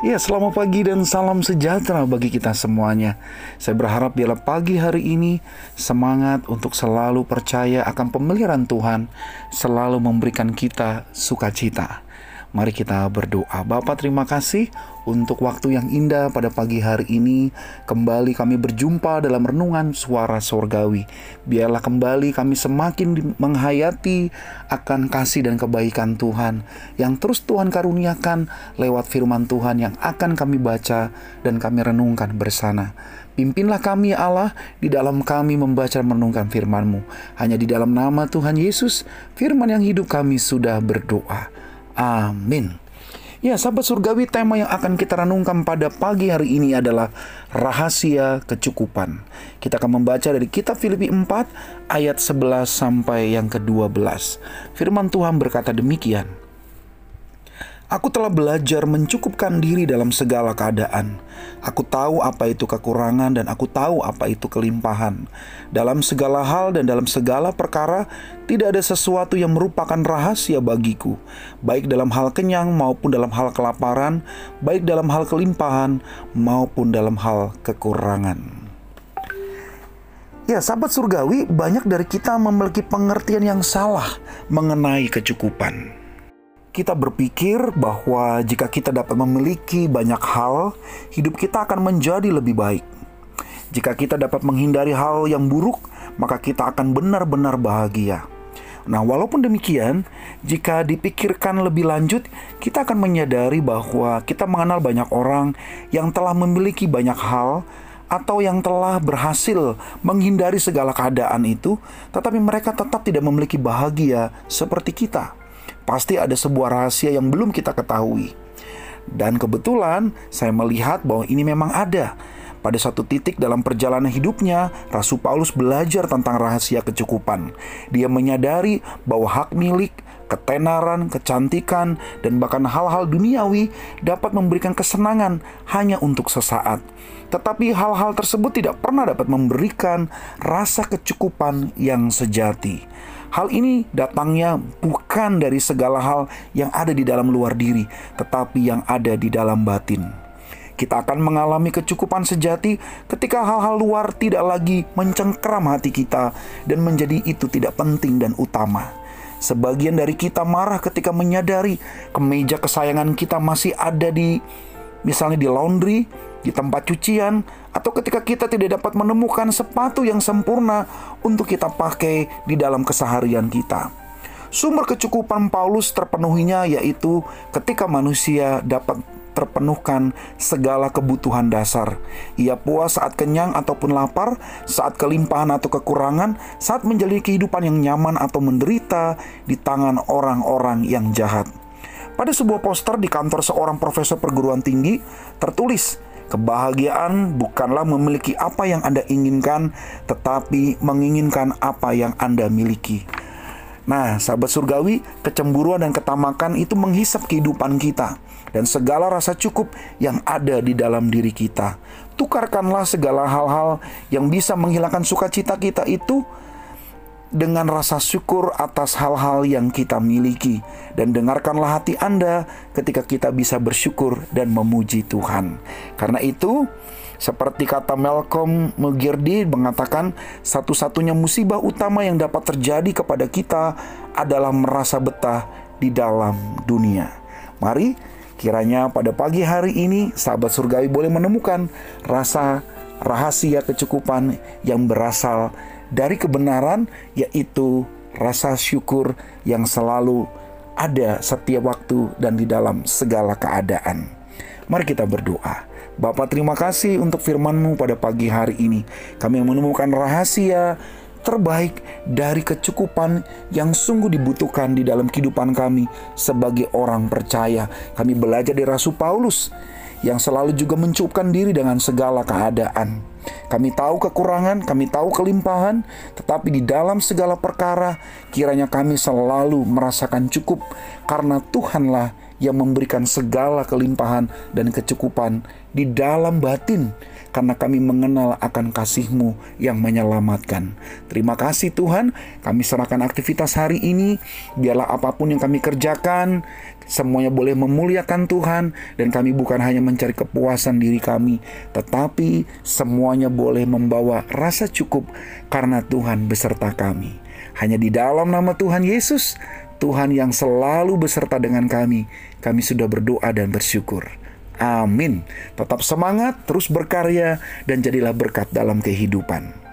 Ya, selamat pagi dan salam sejahtera bagi kita semuanya. Saya berharap dalam pagi hari ini semangat untuk selalu percaya akan pemeliharaan Tuhan, selalu memberikan kita sukacita. Mari kita berdoa. Bapak terima kasih untuk waktu yang indah pada pagi hari ini. Kembali kami berjumpa dalam renungan suara sorgawi. Biarlah kembali kami semakin menghayati akan kasih dan kebaikan Tuhan yang terus Tuhan karuniakan lewat firman Tuhan yang akan kami baca dan kami renungkan bersama. Pimpinlah kami Allah di dalam kami membaca dan merenungkan firman-Mu. Hanya di dalam nama Tuhan Yesus, firman yang hidup kami sudah berdoa. Amin. Ya, sahabat surgawi, tema yang akan kita renungkan pada pagi hari ini adalah rahasia kecukupan. Kita akan membaca dari kitab Filipi 4 ayat 11 sampai yang ke-12. Firman Tuhan berkata demikian. Aku telah belajar mencukupkan diri dalam segala keadaan. Aku tahu apa itu kekurangan dan aku tahu apa itu kelimpahan. Dalam segala hal dan dalam segala perkara, tidak ada sesuatu yang merupakan rahasia bagiku, baik dalam hal kenyang maupun dalam hal kelaparan, baik dalam hal kelimpahan maupun dalam hal kekurangan. Ya, sahabat surgawi, banyak dari kita memiliki pengertian yang salah mengenai kecukupan kita berpikir bahwa jika kita dapat memiliki banyak hal, hidup kita akan menjadi lebih baik. Jika kita dapat menghindari hal yang buruk, maka kita akan benar-benar bahagia. Nah, walaupun demikian, jika dipikirkan lebih lanjut, kita akan menyadari bahwa kita mengenal banyak orang yang telah memiliki banyak hal atau yang telah berhasil menghindari segala keadaan itu, tetapi mereka tetap tidak memiliki bahagia seperti kita pasti ada sebuah rahasia yang belum kita ketahui. Dan kebetulan saya melihat bahwa ini memang ada. Pada satu titik dalam perjalanan hidupnya, Rasul Paulus belajar tentang rahasia kecukupan. Dia menyadari bahwa hak milik, ketenaran, kecantikan, dan bahkan hal-hal duniawi dapat memberikan kesenangan hanya untuk sesaat. Tetapi hal-hal tersebut tidak pernah dapat memberikan rasa kecukupan yang sejati. Hal ini datangnya bukan dari segala hal yang ada di dalam luar diri, tetapi yang ada di dalam batin. Kita akan mengalami kecukupan sejati ketika hal-hal luar tidak lagi mencengkeram hati kita dan menjadi itu tidak penting dan utama. Sebagian dari kita marah ketika menyadari kemeja kesayangan kita masih ada di misalnya di laundry, di tempat cucian, atau ketika kita tidak dapat menemukan sepatu yang sempurna untuk kita pakai di dalam keseharian kita. Sumber kecukupan Paulus terpenuhinya yaitu ketika manusia dapat terpenuhkan segala kebutuhan dasar. Ia puas saat kenyang ataupun lapar, saat kelimpahan atau kekurangan, saat menjalani kehidupan yang nyaman atau menderita di tangan orang-orang yang jahat. Pada sebuah poster di kantor seorang profesor perguruan tinggi tertulis Kebahagiaan bukanlah memiliki apa yang Anda inginkan, tetapi menginginkan apa yang Anda miliki. Nah, sahabat surgawi, kecemburuan dan ketamakan itu menghisap kehidupan kita dan segala rasa cukup yang ada di dalam diri kita. Tukarkanlah segala hal-hal yang bisa menghilangkan sukacita kita itu dengan rasa syukur atas hal-hal yang kita miliki dan dengarkanlah hati Anda ketika kita bisa bersyukur dan memuji Tuhan. Karena itu, seperti kata Malcolm McGirdy mengatakan, satu-satunya musibah utama yang dapat terjadi kepada kita adalah merasa betah di dalam dunia. Mari kiranya pada pagi hari ini sahabat surgawi boleh menemukan rasa rahasia kecukupan yang berasal dari kebenaran, yaitu rasa syukur yang selalu ada setiap waktu dan di dalam segala keadaan. Mari kita berdoa. Bapak terima kasih untuk firman-Mu pada pagi hari ini. Kami menemukan rahasia terbaik dari kecukupan yang sungguh dibutuhkan di dalam kehidupan kami sebagai orang percaya. Kami belajar dari Rasul Paulus yang selalu juga mencukupkan diri dengan segala keadaan. Kami tahu kekurangan, kami tahu kelimpahan, tetapi di dalam segala perkara kiranya kami selalu merasakan cukup karena Tuhanlah yang memberikan segala kelimpahan dan kecukupan di dalam batin karena kami mengenal akan kasih-Mu yang menyelamatkan. Terima kasih Tuhan, kami serahkan aktivitas hari ini, biarlah apa pun yang kami kerjakan, semuanya boleh memuliakan Tuhan dan kami bukan hanya mencari kepuasan diri kami, tetapi semuanya boleh membawa rasa cukup karena Tuhan beserta kami. Hanya di dalam nama Tuhan Yesus, Tuhan yang selalu beserta dengan kami, kami sudah berdoa dan bersyukur. Amin. Tetap semangat, terus berkarya, dan jadilah berkat dalam kehidupan.